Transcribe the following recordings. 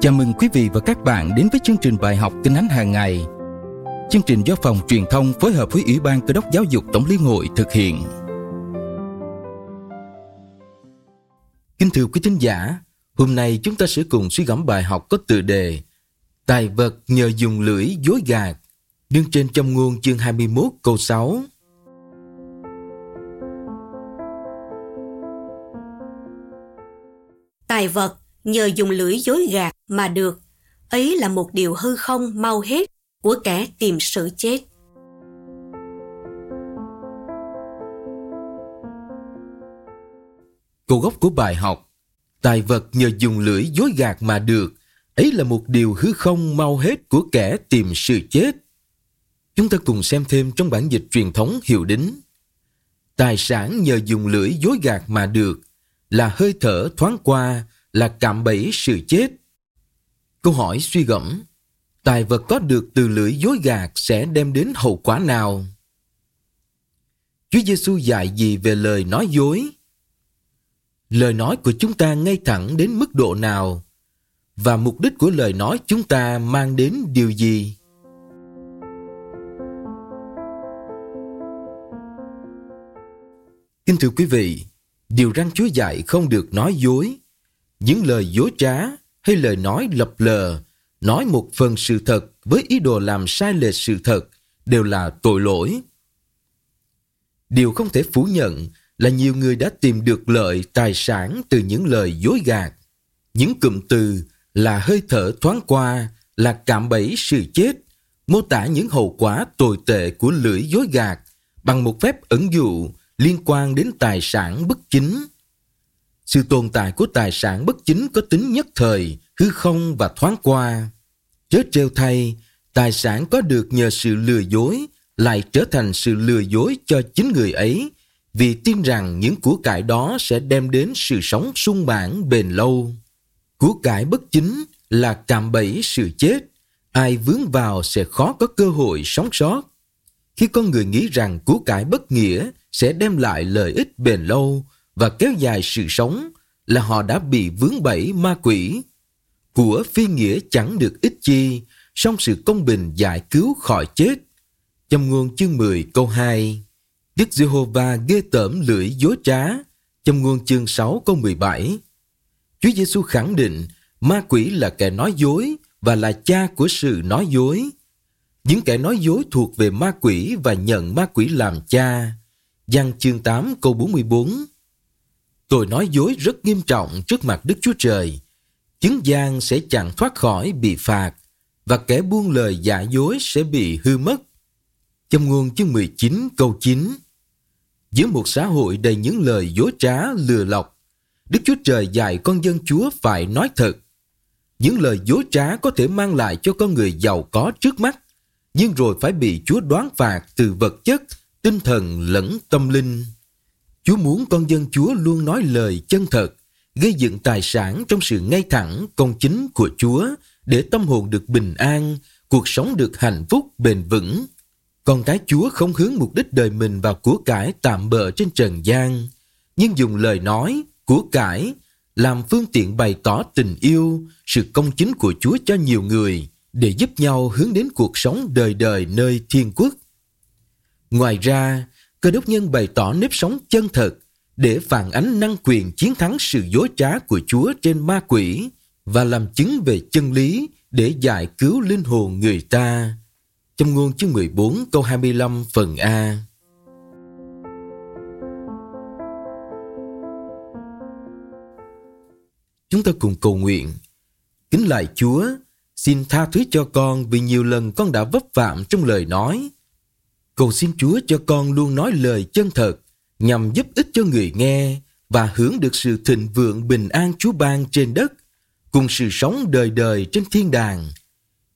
Chào mừng quý vị và các bạn đến với chương trình bài học Kinh Thánh hàng ngày. Chương trình do phòng truyền thông phối hợp với Ủy ban Cơ đốc Giáo dục Tổng liên hội thực hiện. Kính thưa quý thính giả, hôm nay chúng ta sẽ cùng suy gẫm bài học có tựa đề Tài vật nhờ dùng lưỡi dối gạt, đương trên trong ngôn chương 21 câu 6. Tài vật nhờ dùng lưỡi dối gạt mà được, ấy là một điều hư không mau hết của kẻ tìm sự chết. Cổ gốc của bài học Tài vật nhờ dùng lưỡi dối gạt mà được, ấy là một điều hư không mau hết của kẻ tìm sự chết. Chúng ta cùng xem thêm trong bản dịch truyền thống hiệu đính. Tài sản nhờ dùng lưỡi dối gạt mà được, là hơi thở thoáng qua, là cạm bẫy sự chết. Câu hỏi suy gẫm, tài vật có được từ lưỡi dối gạt sẽ đem đến hậu quả nào? Chúa Giêsu dạy gì về lời nói dối? Lời nói của chúng ta ngay thẳng đến mức độ nào? Và mục đích của lời nói chúng ta mang đến điều gì? Kính thưa quý vị, điều răn Chúa dạy không được nói dối. Những lời dối trá hay lời nói lập lờ, nói một phần sự thật với ý đồ làm sai lệch sự thật đều là tội lỗi. Điều không thể phủ nhận là nhiều người đã tìm được lợi tài sản từ những lời dối gạt. Những cụm từ là hơi thở thoáng qua, là cạm bẫy sự chết, mô tả những hậu quả tồi tệ của lưỡi dối gạt bằng một phép ẩn dụ liên quan đến tài sản bất chính. Sự tồn tại của tài sản bất chính có tính nhất thời, hư không và thoáng qua. Chớ treo thay, tài sản có được nhờ sự lừa dối lại trở thành sự lừa dối cho chính người ấy vì tin rằng những của cải đó sẽ đem đến sự sống sung mãn bền lâu. Của cải bất chính là cạm bẫy sự chết, ai vướng vào sẽ khó có cơ hội sống sót. Khi con người nghĩ rằng của cải bất nghĩa sẽ đem lại lợi ích bền lâu và kéo dài sự sống là họ đã bị vướng bẫy ma quỷ. Của phi nghĩa chẳng được ích chi, song sự công bình giải cứu khỏi chết. Trong ngôn chương 10 câu 2, Đức Giê-hô-va ghê tởm lưỡi dối trá. Trong ngôn chương 6 câu 17, Chúa Giêsu khẳng định ma quỷ là kẻ nói dối và là cha của sự nói dối. Những kẻ nói dối thuộc về ma quỷ và nhận ma quỷ làm cha. Giăng chương 8 câu 44 Tôi nói dối rất nghiêm trọng trước mặt Đức Chúa Trời. Chứng gian sẽ chẳng thoát khỏi bị phạt và kẻ buông lời giả dối sẽ bị hư mất. Trong ngôn chương 19 câu 9 Giữa một xã hội đầy những lời dối trá lừa lọc, Đức Chúa Trời dạy con dân Chúa phải nói thật. Những lời dối trá có thể mang lại cho con người giàu có trước mắt, nhưng rồi phải bị Chúa đoán phạt từ vật chất, tinh thần lẫn tâm linh. Chúa muốn con dân Chúa luôn nói lời chân thật, gây dựng tài sản trong sự ngay thẳng, công chính của Chúa để tâm hồn được bình an, cuộc sống được hạnh phúc bền vững. Con cái Chúa không hướng mục đích đời mình vào của cải tạm bợ trên trần gian, nhưng dùng lời nói, của cải làm phương tiện bày tỏ tình yêu, sự công chính của Chúa cho nhiều người để giúp nhau hướng đến cuộc sống đời đời nơi thiên quốc. Ngoài ra, cơ đốc nhân bày tỏ nếp sống chân thật để phản ánh năng quyền chiến thắng sự dối trá của Chúa trên ma quỷ và làm chứng về chân lý để giải cứu linh hồn người ta. Trong ngôn chương 14 câu 25 phần A. Chúng ta cùng cầu nguyện. Kính lại Chúa, xin tha thứ cho con vì nhiều lần con đã vấp phạm trong lời nói. Cầu xin Chúa cho con luôn nói lời chân thật nhằm giúp ích cho người nghe và hưởng được sự thịnh vượng bình an Chúa ban trên đất cùng sự sống đời đời trên thiên đàng.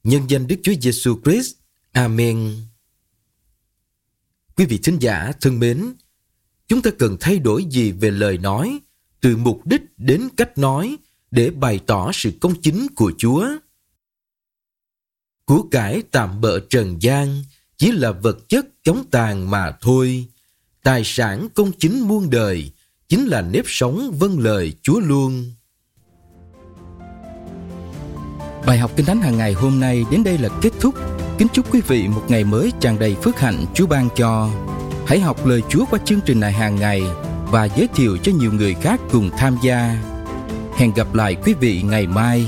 Nhân danh Đức Chúa Giêsu Christ. Amen. Quý vị thính giả thân mến, chúng ta cần thay đổi gì về lời nói từ mục đích đến cách nói để bày tỏ sự công chính của Chúa. Của cải tạm bợ trần gian chỉ là vật chất chống tàn mà thôi. Tài sản công chính muôn đời chính là nếp sống vâng lời Chúa luôn. Bài học Kinh Thánh hàng ngày hôm nay đến đây là kết thúc. Kính chúc quý vị một ngày mới tràn đầy phước hạnh Chúa ban cho. Hãy học lời Chúa qua chương trình này hàng ngày và giới thiệu cho nhiều người khác cùng tham gia. Hẹn gặp lại quý vị ngày mai.